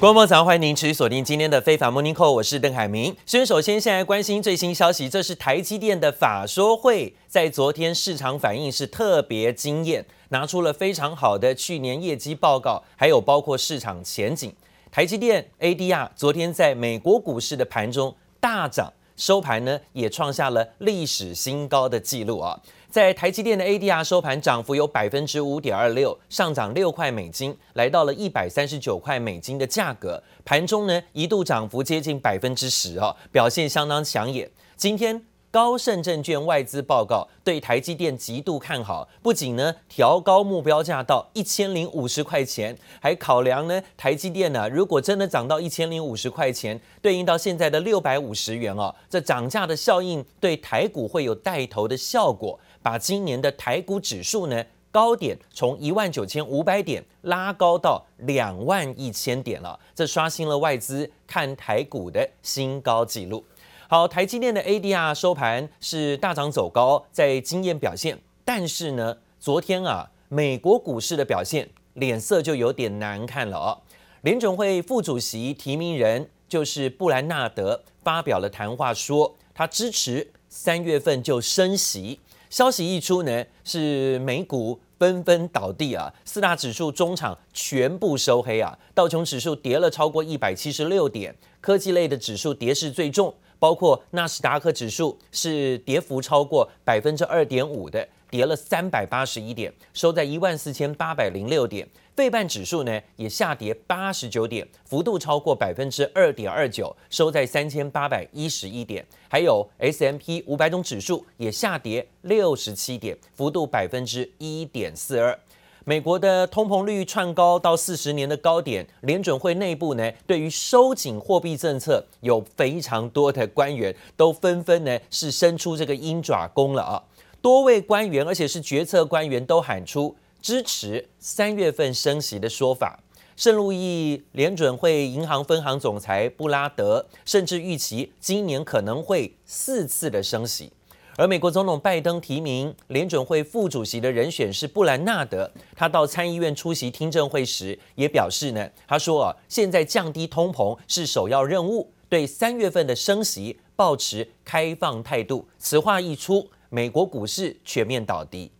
观众早上欢迎您持续锁定今天的非凡 Morning Call，我是邓海明。先首先先来关心最新消息，这是台积电的法说会，在昨天市场反应是特别惊艳，拿出了非常好的去年业绩报告，还有包括市场前景。台积电 ADR 昨天在美国股市的盘中大涨，收盘呢也创下了历史新高的记录啊。在台积电的 ADR 收盘涨幅有百分之五点二六，上涨六块美金，来到了一百三十九块美金的价格。盘中呢一度涨幅接近百分之十哦，表现相当抢眼。今天高盛证券外资报告对台积电极度看好，不仅呢调高目标价到一千零五十块钱，还考量呢台积电呢如果真的涨到一千零五十块钱，对应到现在的六百五十元哦，这涨价的效应对台股会有带头的效果。把今年的台股指数呢高点从一万九千五百点拉高到两万一千点了，这刷新了外资看台股的新高纪录。好，台积电的 ADR 收盘是大涨走高，在惊艳表现。但是呢，昨天啊，美国股市的表现脸色就有点难看了哦。联准会副主席提名人就是布兰纳德发表了谈话，说他支持三月份就升息。消息一出呢，是美股纷纷倒地啊，四大指数中场全部收黑啊，道琼指数跌了超过一百七十六点，科技类的指数跌势最重，包括纳斯达克指数是跌幅超过百分之二点五的，跌了三百八十一点，收在一万四千八百零六点。费半指数呢也下跌八十九点，幅度超过百分之二点二九，收在三千八百一十一点。还有 S M P 五百种指数也下跌六十七点，幅度百分之一点四二。美国的通膨率窜高到四十年的高点，联准会内部呢对于收紧货币政策有非常多的官员都纷纷呢是伸出这个鹰爪功了啊！多位官员，而且是决策官员都喊出。支持三月份升息的说法，圣路易联准会银行分行总裁布拉德甚至预期今年可能会四次的升息。而美国总统拜登提名联准会副主席的人选是布兰纳德，他到参议院出席听证会时也表示呢，他说啊，现在降低通膨是首要任务，对三月份的升息抱持开放态度。此话一出，美国股市全面倒地。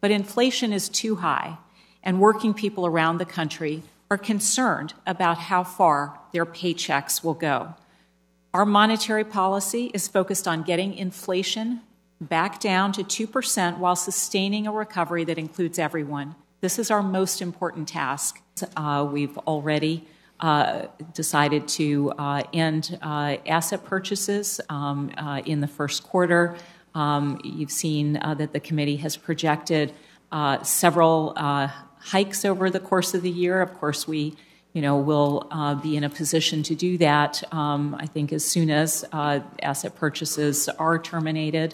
But inflation is too high, and working people around the country are concerned about how far their paychecks will go. Our monetary policy is focused on getting inflation back down to 2% while sustaining a recovery that includes everyone. This is our most important task. Uh, we've already uh, decided to uh, end uh, asset purchases um, uh, in the first quarter. Um, you've seen uh, that the committee has projected several hikes over the course of the year. Of course, we, you know, will uh, be in a position to do that. Um, I think as soon as uh, asset purchases are terminated.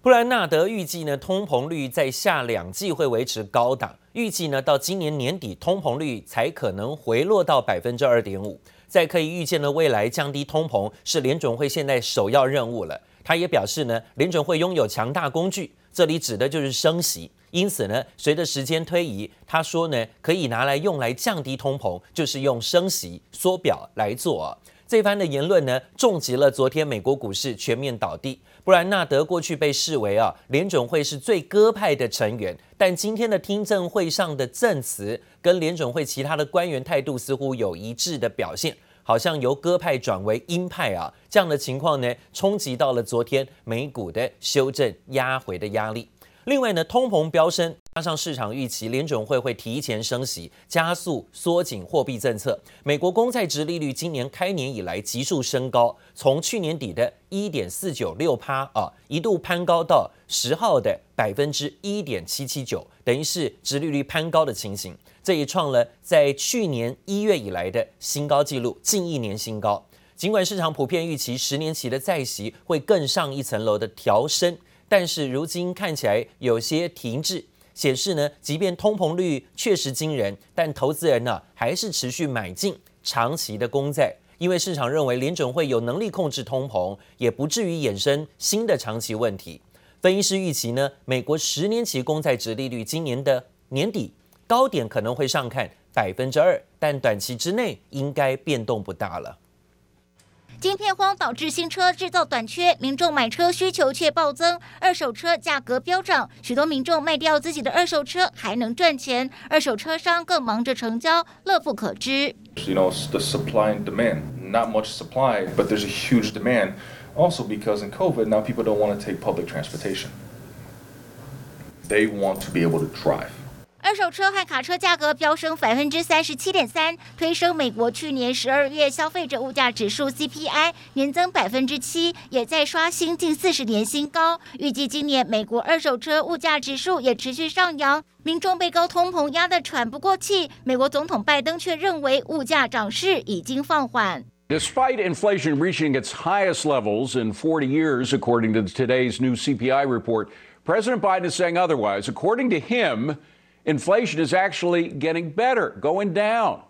布兰纳德预计呢，通膨率在下两季会维持高档，预计呢到今年年底通膨率才可能回落到百分之二点五。在可以预见的未来，降低通膨是联准会现在首要任务了。他也表示呢，联准会拥有强大工具，这里指的就是升息。因此呢，随着时间推移，他说呢，可以拿来用来降低通膨，就是用升息缩表来做。这番的言论呢，重击了昨天美国股市全面倒地。布兰纳德过去被视为啊，联准会是最鸽派的成员，但今天的听证会上的证词跟联准会其他的官员态度似乎有一致的表现。好像由鸽派转为鹰派啊，这样的情况呢，冲击到了昨天美股的修正压回的压力。另外呢，通膨飙升，加上市场预期联准会会提前升息，加速缩紧货币政策。美国公债殖利率今年开年以来急速升高，从去年底的一点四九六趴啊，一度攀高到十号的百分之一点七七九，等于是殖利率攀高的情形。这也创了在去年一月以来的新高纪录，近一年新高。尽管市场普遍预期十年期的债息会更上一层楼的调升，但是如今看起来有些停滞，显示呢，即便通膨率确实惊人，但投资人呢还是持续买进长期的公债，因为市场认为联准会有能力控制通膨，也不至于衍生新的长期问题。分析师预期呢，美国十年期公债殖利率今年的年底。高点可能会上看百分之二，但短期之内应该变动不大了。晶片荒导致新车制造短缺，民众买车需求却暴增，二手车价格飙涨，许多民众卖掉自己的二手车还能赚钱，二手车商更忙着成交，乐不可支。You know, the supply and demand, not much supply, but there's a huge demand. Also, because in COVID now people don't want to take public transportation. They want to be able to drive. 二手车和卡车价格飙升百分之三十七点三，推升美国去年十二月消费者物价指数 CPI 年增百分之七，也在刷新近四十年新高。预计今年美国二手车物价指数也持续上扬，民众被高通膨压得喘不过气。美国总统拜登却认为物价涨势已经放缓。Despite inflation reaching its highest levels in 40 years, according to today's new CPI report, President Biden is saying otherwise. According to him, Inflation is actually getting better, going down.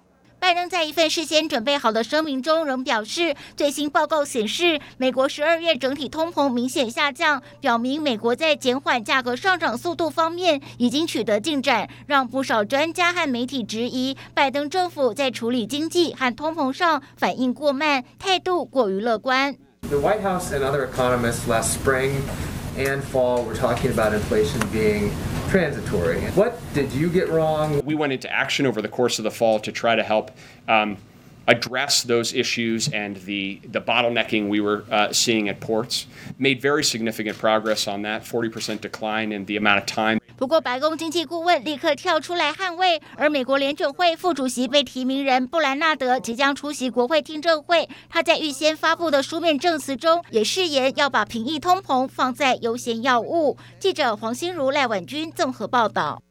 拜登在一份事先准备好的声明中仍表示，最新报告显示，美国十二月整体通膨明显下降，表明美国在减缓价格上涨速度方面已经取得进展，让不少专家和媒体质疑拜登政府在处理经济和通膨上反应过慢，态度过于乐观。The White House and other economists last spring and fall we're talking about inflation being transitory. What did you get wrong? We went into action over the course of the fall to try to help um, address those issues and the, the bottlenecking we were uh, seeing at ports. Made very significant progress on that, 40% decline in the amount of time. 不过，白宫经济顾问立刻跳出来捍卫，而美国联准会副主席被提名人布兰纳德即将出席国会听证会。他在预先发布的书面证词中，也誓言要把平抑通膨放在优先要务。记者黄心如、赖婉君综合报道。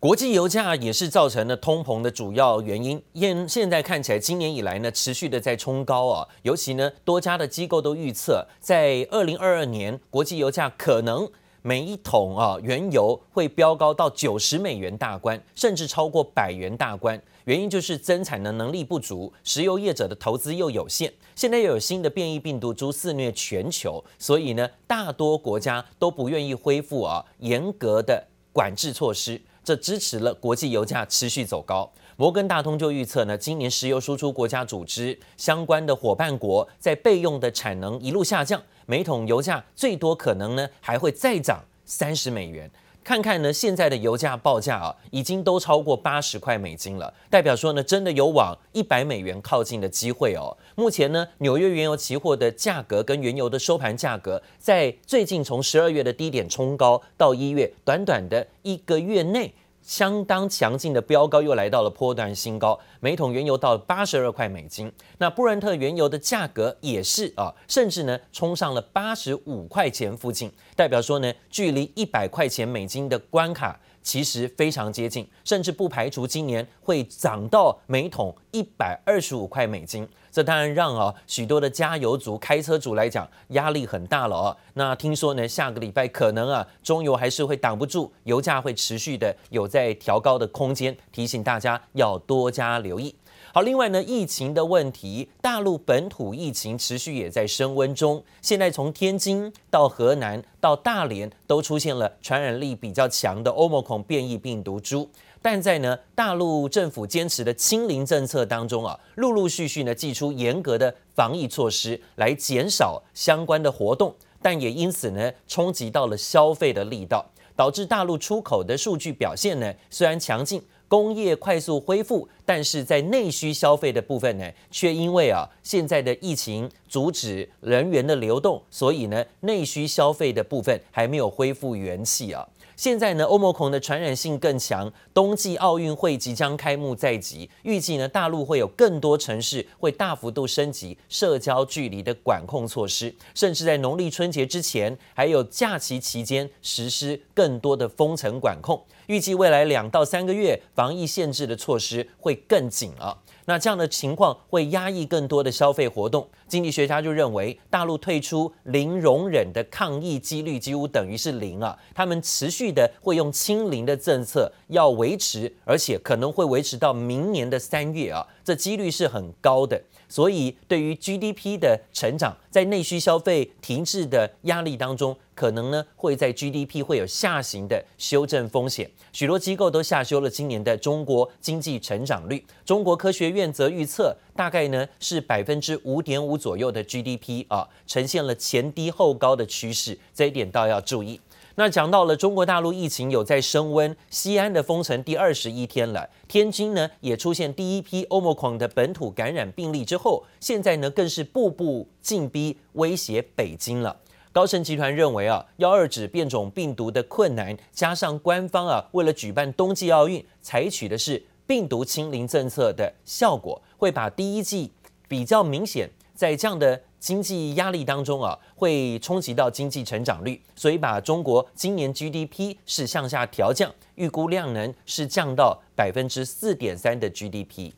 国际油价也是造成了通膨的主要原因。现现在看起来，今年以来呢，持续的在冲高啊。尤其呢，多家的机构都预测，在二零二二年，国际油价可能。每一桶啊，原油会飙高到九十美元大关，甚至超过百元大关。原因就是增产的能力不足，石油业者的投资又有限。现在又有新的变异病毒株肆虐全球，所以呢，大多国家都不愿意恢复啊严格的管制措施，这支持了国际油价持续走高。摩根大通就预测呢，今年石油输出国家组织相关的伙伴国在备用的产能一路下降。每桶油价最多可能呢还会再涨三十美元，看看呢现在的油价报价啊，已经都超过八十块美金了，代表说呢真的有往一百美元靠近的机会哦。目前呢纽约原油期货的价格跟原油的收盘价格，在最近从十二月的低点冲高到一月，短短的一个月内。相当强劲的飙高，又来到了波段新高，每桶原油到八十二块美金。那布伦特原油的价格也是啊，甚至呢冲上了八十五块钱附近，代表说呢，距离一百块钱美金的关卡其实非常接近，甚至不排除今年会涨到每桶一百二十五块美金。这当然让啊许多的加油族、开车族来讲压力很大了啊。那听说呢，下个礼拜可能啊中油还是会挡不住，油价会持续的有在调高的空间，提醒大家要多加留意。好，另外呢，疫情的问题，大陆本土疫情持续也在升温中。现在从天津到河南到大连都出现了传染力比较强的欧盟孔变异病毒株。但在呢，大陆政府坚持的清零政策当中啊，陆陆续续呢，祭出严格的防疫措施来减少相关的活动，但也因此呢，冲击到了消费的力道，导致大陆出口的数据表现呢，虽然强劲，工业快速恢复，但是在内需消费的部分呢，却因为啊，现在的疫情阻止人员的流动，所以呢，内需消费的部分还没有恢复元气啊。现在呢，欧盟孔的传染性更强，冬季奥运会即将开幕在即，预计呢，大陆会有更多城市会大幅度升级社交距离的管控措施，甚至在农历春节之前，还有假期期间实施更多的封城管控。预计未来两到三个月，防疫限制的措施会更紧了。那这样的情况会压抑更多的消费活动。经济学家就认为，大陆退出零容忍的抗疫几率几乎等于是零啊。他们持续的会用清零的政策要维持，而且可能会维持到明年的三月啊，这几率是很高的。所以对于 GDP 的成长，在内需消费停滞的压力当中。可能呢会在 GDP 会有下行的修正风险。许多机构都下修了今年的中国经济成长率。中国科学院则预测，大概呢是百分之五点五左右的 GDP 啊，呈现了前低后高的趋势，这一点倒要注意。那讲到了中国大陆疫情有在升温，西安的封城第二十一天了，天津呢也出现第一批欧盟狂的本土感染病例之后，现在呢更是步步进逼威胁北京了。高盛集团认为啊，幺二指变种病毒的困难，加上官方啊为了举办冬季奥运，采取的是病毒清零政策的效果，会把第一季比较明显在这样的。经济压力当中啊，会冲击到经济成长率，所以把中国今年 GDP 是向下调降，预估量能是降到百分之四点三的 GDP。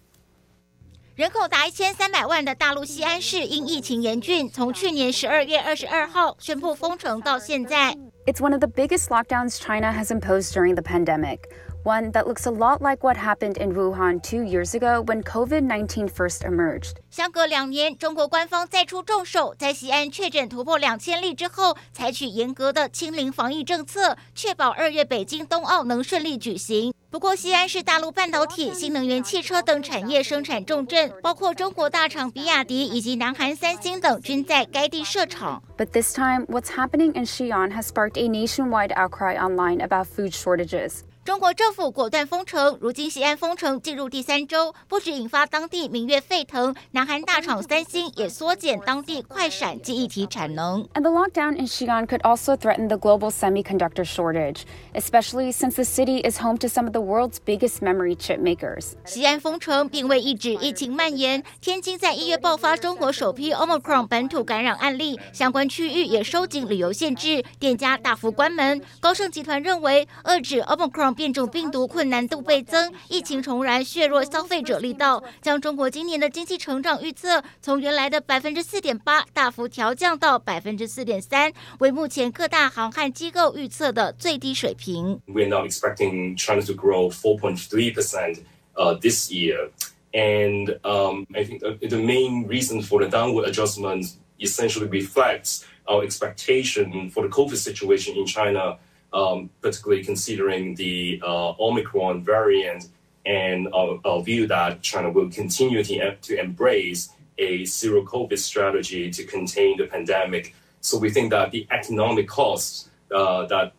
人口达一千三百万的大陆西安市因疫情严峻，从去年十二月二十二号宣布封城到现在。It's one of the biggest lockdowns China has imposed during the pandemic. One that looks a lot like what happened in Wuhan two years ago when COVID-19 first emerged. 相隔两年，中国官方再出重手，在西安确诊突破两千例之后，采取严格的清零防疫政策，确保二月北京冬奥能顺利举行。不过，西安是大陆半导体、新能源汽车等产业生产重镇，包括中国大厂比亚迪以及南韩三星等均在该地设厂。But this time, what's happening in Xi'an has sparked a nationwide outcry online about food shortages. 中国政府果断封城，如今西安封城进入第三周，不止引发当地民怨沸腾，南韩大厂三星也缩减当地快闪记忆体产能。And the lockdown in Xi'an could also threaten the global semiconductor shortage, especially since the city is home to some of the world's biggest memory chip makers. 西安封城并未抑制疫情蔓延，天津在一月爆发中国首批 Omicron 本土感染案例，相关区域也收紧旅游限制，店家大幅关门。高盛集团认为，遏制 Omicron 变种病毒困难度倍增，疫情重燃削弱消费者力道，将中国今年的经济成长预测从原来的百分之四点八大幅调降到百分之四点三，为目前各大航海机构预测的最低水平。We're now expecting China to grow 4.3 percent, uh, this year, and um, I think the main reason for the downward adjustment essentially reflects our expectation for the COVID situation in China. Um, particularly considering the uh, Omicron variant and our, our view that China will continue to, to embrace a zero COVID strategy to contain the pandemic. So we think that the economic costs 呃，that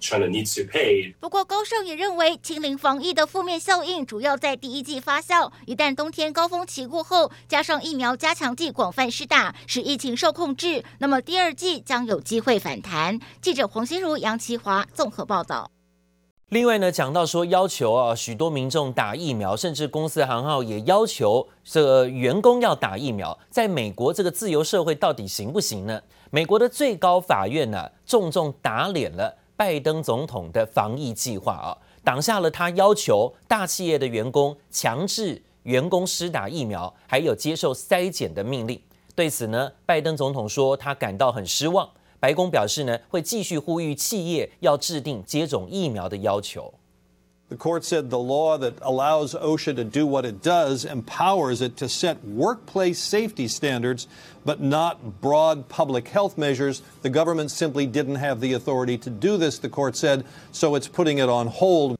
China needs to pay。不过高盛也认为，清零防疫的负面效应主要在第一季发酵。一旦冬天高峰期过后，加上疫苗加强剂广泛施打，使疫情受控制，那么第二季将有机会反弹。记者黄心如、杨奇华综合报道。另外呢，讲到说要求啊，许多民众打疫苗，甚至公司行号也要求这个员工要打疫苗。在美国这个自由社会，到底行不行呢？美国的最高法院呢、重重打脸了拜登总统的防疫计划啊，挡下了他要求大企业的员工强制员工施打疫苗，还有接受筛检的命令。对此呢，拜登总统说他感到很失望。白宫表示呢，会继续呼吁企业要制定接种疫苗的要求。The court said the law that allows OSHA to do what it does empowers it to set workplace safety standards, but not broad public health measures. The government simply didn't have the authority to do this, the court said, so it's putting it on hold.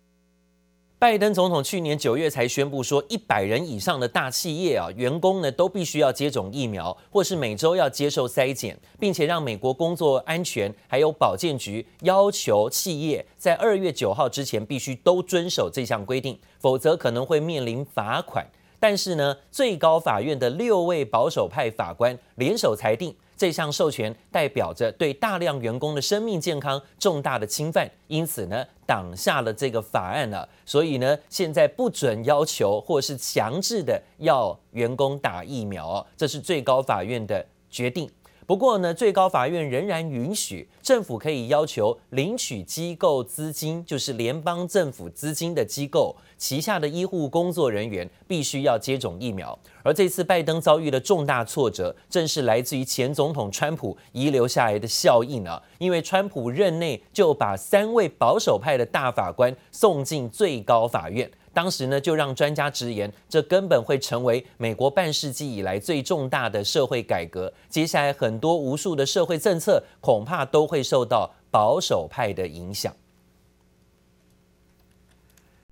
拜登总统去年九月才宣布说，一百人以上的大企业啊，员工呢都必须要接种疫苗，或是每周要接受筛检，并且让美国工作安全还有保健局要求企业在二月九号之前必须都遵守这项规定，否则可能会面临罚款。但是呢，最高法院的六位保守派法官联手裁定。这项授权代表着对大量员工的生命健康重大的侵犯，因此呢，挡下了这个法案了。所以呢，现在不准要求或是强制的要员工打疫苗，这是最高法院的决定。不过呢，最高法院仍然允许政府可以要求领取机构资金，就是联邦政府资金的机构旗下的医护工作人员必须要接种疫苗。而这次拜登遭遇的重大挫折，正是来自于前总统川普遗留下来的效应啊！因为川普任内就把三位保守派的大法官送进最高法院，当时呢就让专家直言，这根本会成为美国半世纪以来最重大的社会改革。接下来很多无数的社会政策恐怕都会受到保守派的影响。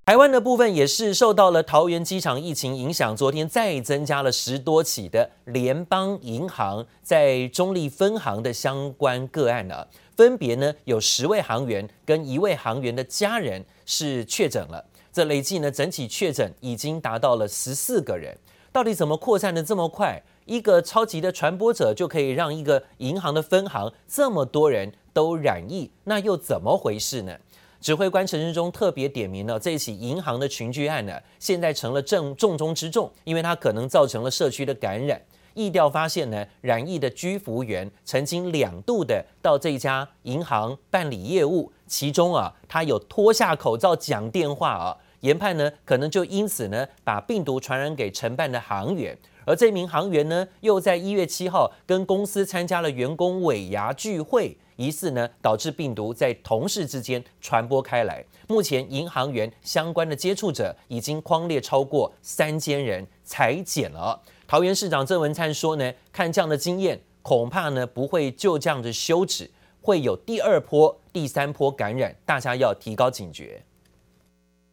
台湾的部分也是受到了桃园机场疫情影响，昨天再增加了十多起的联邦银行在中坜分行的相关个案了，分别呢有十位行员跟一位行员的家人是确诊了，这累计呢整体确诊已经达到了十四个人。到底怎么扩散的这么快？一个超级的传播者就可以让一个银行的分行这么多人都染疫，那又怎么回事呢？指挥官陈世中特别点名了这起银行的群聚案呢，现在成了重重中之重，因为它可能造成了社区的感染。意调发现呢，染疫的居服员曾经两度的到这家银行办理业务，其中啊，他有脱下口罩讲电话啊，研判呢，可能就因此呢，把病毒传染给承办的行员。而这名行员呢，又在一月七号跟公司参加了员工尾牙聚会，疑似呢导致病毒在同事之间传播开来。目前银行员相关的接触者已经匡列超过三千人，裁减了。桃园市长郑文灿说呢，看这样的经验，恐怕呢不会就这样子休止，会有第二波、第三波感染，大家要提高警觉。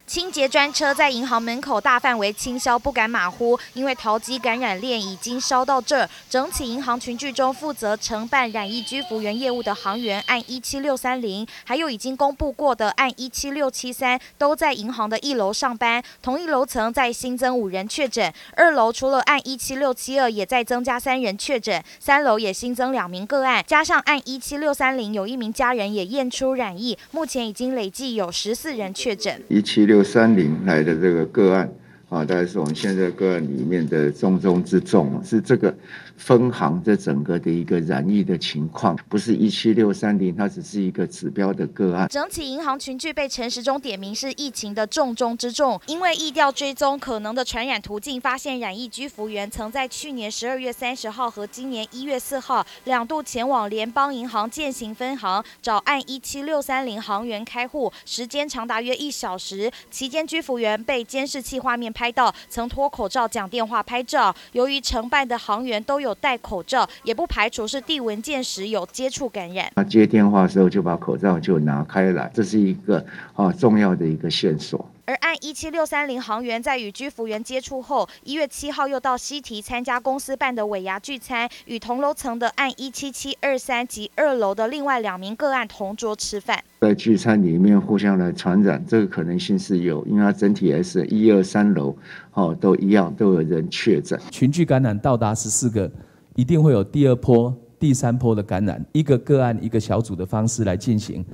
清洁专车在银行门口大范围清消，不敢马虎，因为淘机感染链已经烧到这儿。整起银行群聚中，负责承办染疫居服员业务的行员按一七六三零，还有已经公布过的按一七六七三，都在银行的一楼上班。同一楼层再新增五人确诊，二楼除了按一七六七二，也再增加三人确诊，三楼也新增两名个案，加上按一七六三零有一名家人也验出染疫，目前已经累计有十四人确诊。一七六。六三零来的这个个案啊，大概是我们现在个案里面的重中之重，是这个。分行这整个的一个染疫的情况，不是一七六三零，它只是一个指标的个案。整体银行群聚被陈时中点名是疫情的重中之重，因为疫调追踪可能的传染途径，发现染疫居服员曾在去年十二月三十号和今年一月四号两度前往联邦银行践行分行找按一七六三零行员开户，时间长达约一小时，期间居服员被监视器画面拍到曾脱口罩讲电话拍照。由于承办的行员都有有戴口罩，也不排除是递文件时有接触感染。那接电话的时候就把口罩就拿开了，这是一个啊重要的一个线索。而按一七六三零航员在与居服员接触后，一月七号又到西提参加公司办的尾牙聚餐，与同楼层的按一七七二三及二楼的另外两名个案同桌吃饭。在聚餐里面互相来传染，这个可能性是有，因为它整体是一二三楼哦都一样，都有人确诊。群聚感染到达十四个，一定会有第二波、第三波的感染，一个个案一个小组的方式来进行。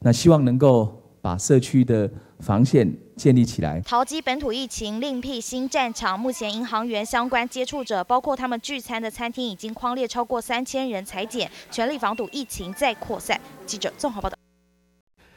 那希望能够把社区的防线建立起来。桃机本土疫情另辟新战场，目前银行员相关接触者，包括他们聚餐的餐厅，已经框列超过三千人裁减，全力防堵疫情再扩散。记者综合报道。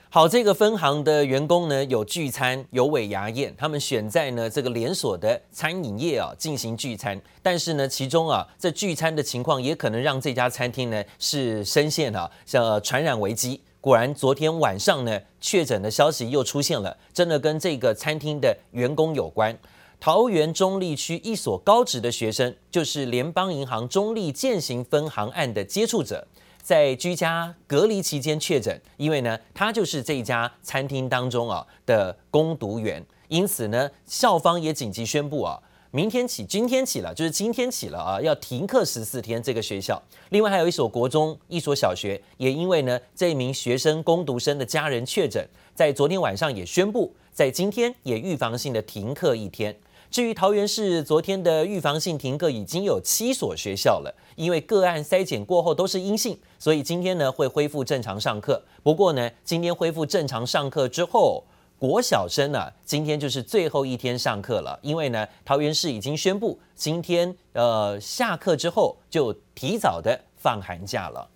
好，这个分行的员工呢，有聚餐，有尾牙宴，他们选在呢这个连锁的餐饮业啊进行聚餐，但是呢，其中啊这聚餐的情况也可能让这家餐厅呢是深陷啊像传染危机。果然，昨天晚上呢，确诊的消息又出现了，真的跟这个餐厅的员工有关。桃园中坜区一所高职的学生，就是联邦银行中坜践行分行案的接触者，在居家隔离期间确诊，因为呢，他就是这家餐厅当中啊的工读员，因此呢，校方也紧急宣布啊。明天起，今天起了，就是今天起了啊，要停课十四天。这个学校，另外还有一所国中、一所小学，也因为呢这一名学生工读生的家人确诊，在昨天晚上也宣布，在今天也预防性的停课一天。至于桃园市昨天的预防性停课，已经有七所学校了，因为个案筛检过后都是阴性，所以今天呢会恢复正常上课。不过呢，今天恢复正常上课之后。国小生呢，今天就是最后一天上课了，因为呢，桃园市已经宣布，今天呃下课之后就提早的放寒假了。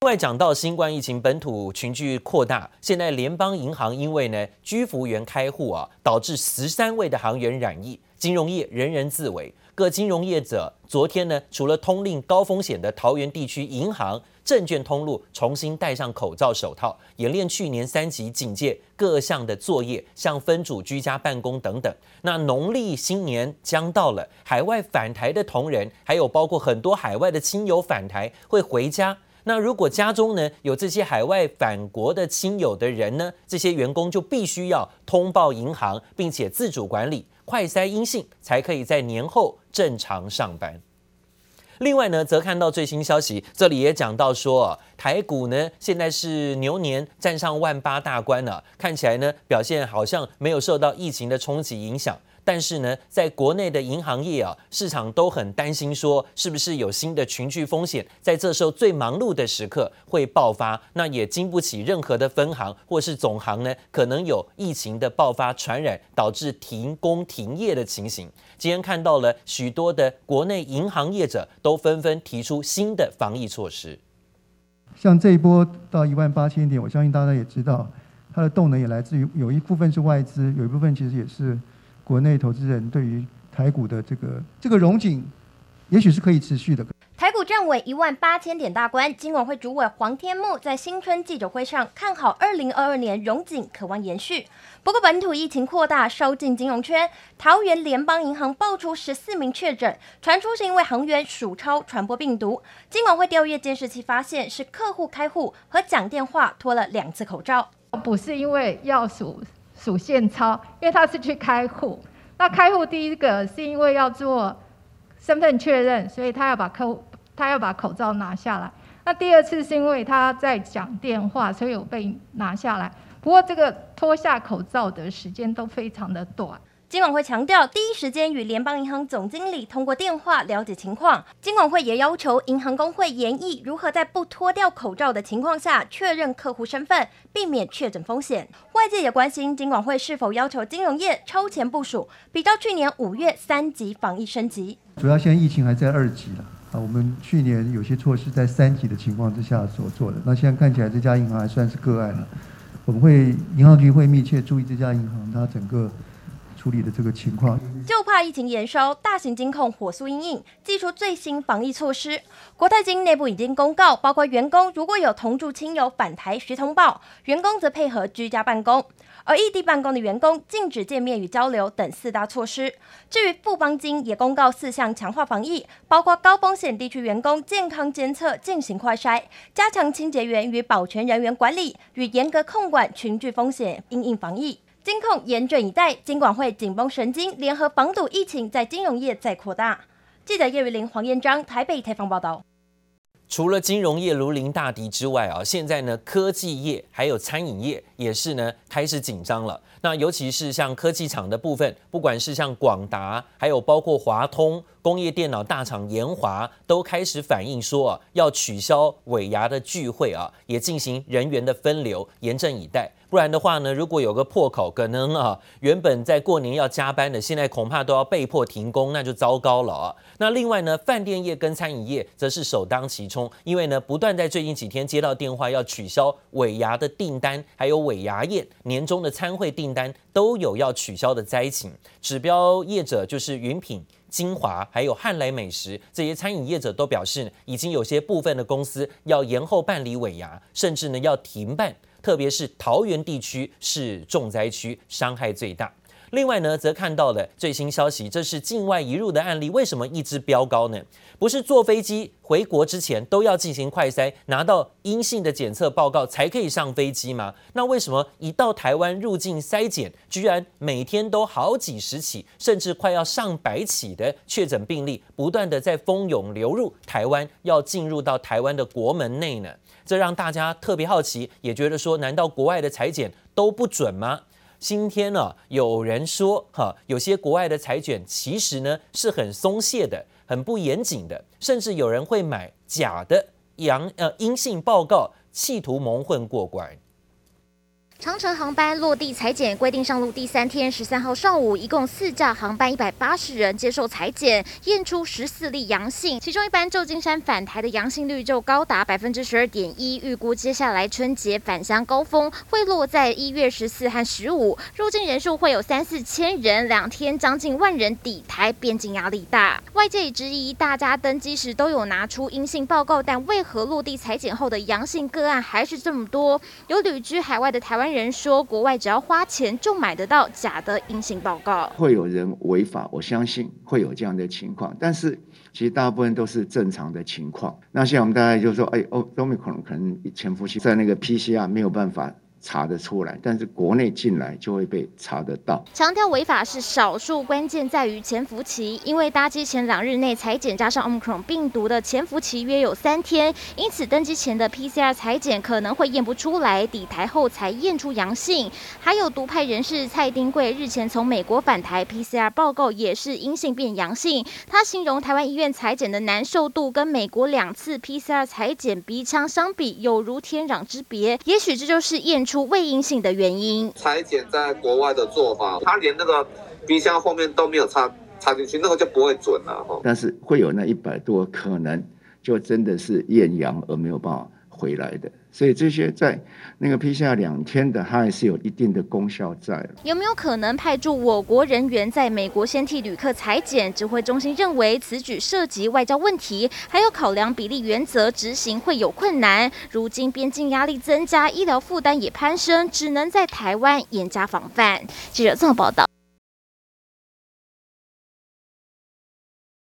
另外讲到新冠疫情本土群聚扩大，现在联邦银行因为呢居服员开户啊，导致十三位的行员染疫，金融业人人自危。各金融业者昨天呢，除了通令高风险的桃园地区银行、证券通路重新戴上口罩、手套，演练去年三级警戒各项的作业，像分组居家办公等等。那农历新年将到了，海外返台的同仁，还有包括很多海外的亲友返台会回家。那如果家中呢有这些海外返国的亲友的人呢，这些员工就必须要通报银行，并且自主管理，快筛阴性才可以在年后正常上班。另外呢，则看到最新消息，这里也讲到说，台股呢现在是牛年站上万八大关了，看起来呢表现好像没有受到疫情的冲击影响。但是呢，在国内的银行业啊，市场都很担心，说是不是有新的群聚风险，在这时候最忙碌的时刻会爆发，那也经不起任何的分行或是总行呢，可能有疫情的爆发传染，导致停工停业的情形。今天看到了许多的国内银行业者都纷纷提出新的防疫措施，像这一波到一万八千点，我相信大家也知道，它的动能也来自于有一部分是外资，有一部分其实也是。国内投资人对于台股的这个这个融景，也许是可以持续的。台股站稳一万八千点大关，金管会主委黄天木在新春记者会上看好二零二二年融景可望延续。不过本土疫情扩大，烧进金融圈，桃园联邦银行爆出十四名确诊，传出是因为行员数钞传播病毒。金管会调阅监视器发现，是客户开户和讲电话脱了两次口罩，不是因为要数。属现钞，因为他是去开户。那开户第一个是因为要做身份确认，所以他要把客户他要把口罩拿下来。那第二次是因为他在讲电话，所以有被拿下来。不过这个脱下口罩的时间都非常的短。金管会强调，第一时间与联邦银行总经理通过电话了解情况。金管会也要求银行公会研议如何在不脱掉口罩的情况下确认客户身份，避免确诊风险。外界也关心金管会是否要求金融业超前部署，比照去年五月三级防疫升级。主要现在疫情还在二级了啊，我们去年有些措施在三级的情况之下所做的，那现在看起来这家银行还算是个案了。我们会银行局会密切注意这家银行它整个。处理的这个情况，就怕疫情延烧，大型金控火速应应，祭出最新防疫措施。国泰金内部已经公告，包括员工如果有同住亲友返台需通报，员工则配合居家办公，而异地办公的员工禁止见面与交流等四大措施。至于富邦金也公告四项强化防疫，包括高风险地区员工健康监测进行快筛，加强清洁员与保全人员管理，与严格控管群聚风险，应应防疫。金控严阵以待，金管会紧绷神经，联合防堵疫情，在金融业再扩大。记者叶玉玲、黄彦章台北采访报道。除了金融业如临大敌之外啊，现在呢，科技业还有餐饮业也是呢开始紧张了。那尤其是像科技厂的部分，不管是像广达，还有包括华通。工业电脑大厂研华都开始反映说啊，要取消尾牙的聚会啊，也进行人员的分流，严阵以待。不然的话呢，如果有个破口，可能啊，原本在过年要加班的，现在恐怕都要被迫停工，那就糟糕了啊。那另外呢，饭店业跟餐饮业则是首当其冲，因为呢，不断在最近几天接到电话要取消尾牙的订单，还有尾牙宴、年终的餐会订单都有要取消的灾情。指标业者就是云品。精华还有汉来美食这些餐饮业者都表示，已经有些部分的公司要延后办理尾牙，甚至呢要停办。特别是桃园地区是重灾区，伤害最大。另外呢，则看到了最新消息，这是境外移入的案例，为什么一直飙高呢？不是坐飞机回国之前都要进行快筛，拿到阴性的检测报告才可以上飞机吗？那为什么一到台湾入境筛检，居然每天都好几十起，甚至快要上百起的确诊病例，不断的在蜂拥流入台湾，要进入到台湾的国门内呢？这让大家特别好奇，也觉得说，难道国外的裁检都不准吗？今天呢，有人说哈，有些国外的裁卷其实呢是很松懈的，很不严谨的，甚至有人会买假的阳呃阴性报告，企图蒙混过关。长城航班落地采检规定上路第三天，十三号上午，一共四架航班，一百八十人接受采检，验出十四例阳性，其中一班旧金山返台的阳性率就高达百分之十二点一。预估接下来春节返乡高峰会落在一月十四和十五，入境人数会有三四千人，两天将近万人抵台，边境压力大。外界也质疑，大家登机时都有拿出阴性报告，但为何落地采检后的阳性个案还是这么多？有旅居海外的台湾。人说，国外只要花钱就买得到假的阴性报告，会有人违法，我相信会有这样的情况，但是其实大部分都是正常的情况。那现在我们大概就说，哎，欧欧美可能可能潜伏期在那个 PCR 没有办法。查得出来，但是国内进来就会被查得到。强调违法是少数，关键在于潜伏期，因为搭机前两日内裁剪加上 Omicron 病毒的潜伏期约有三天，因此登机前的 PCR 裁剪可能会验不出来，抵台后才验出阳性。还有独派人士蔡丁贵日前从美国返台，PCR 报告也是阴性变阳性。他形容台湾医院裁剪的难受度跟美国两次 PCR 裁剪鼻腔相比，有如天壤之别。也许这就是验出。未阴性的原因，裁剪在国外的做法，他连那个冰箱后面都没有插插进去，那个就不会准了哈。但是会有那一百多可能就真的是验阳而没有办法回来的。所以这些在那个 PCR 两天的，它还是有一定的功效在。有没有可能派驻我国人员在美国先替旅客采检？指挥中心认为此举涉及外交问题，还有考量比例原则，执行会有困难。如今边境压力增加，医疗负担也攀升，只能在台湾严加防范。记者综合报道。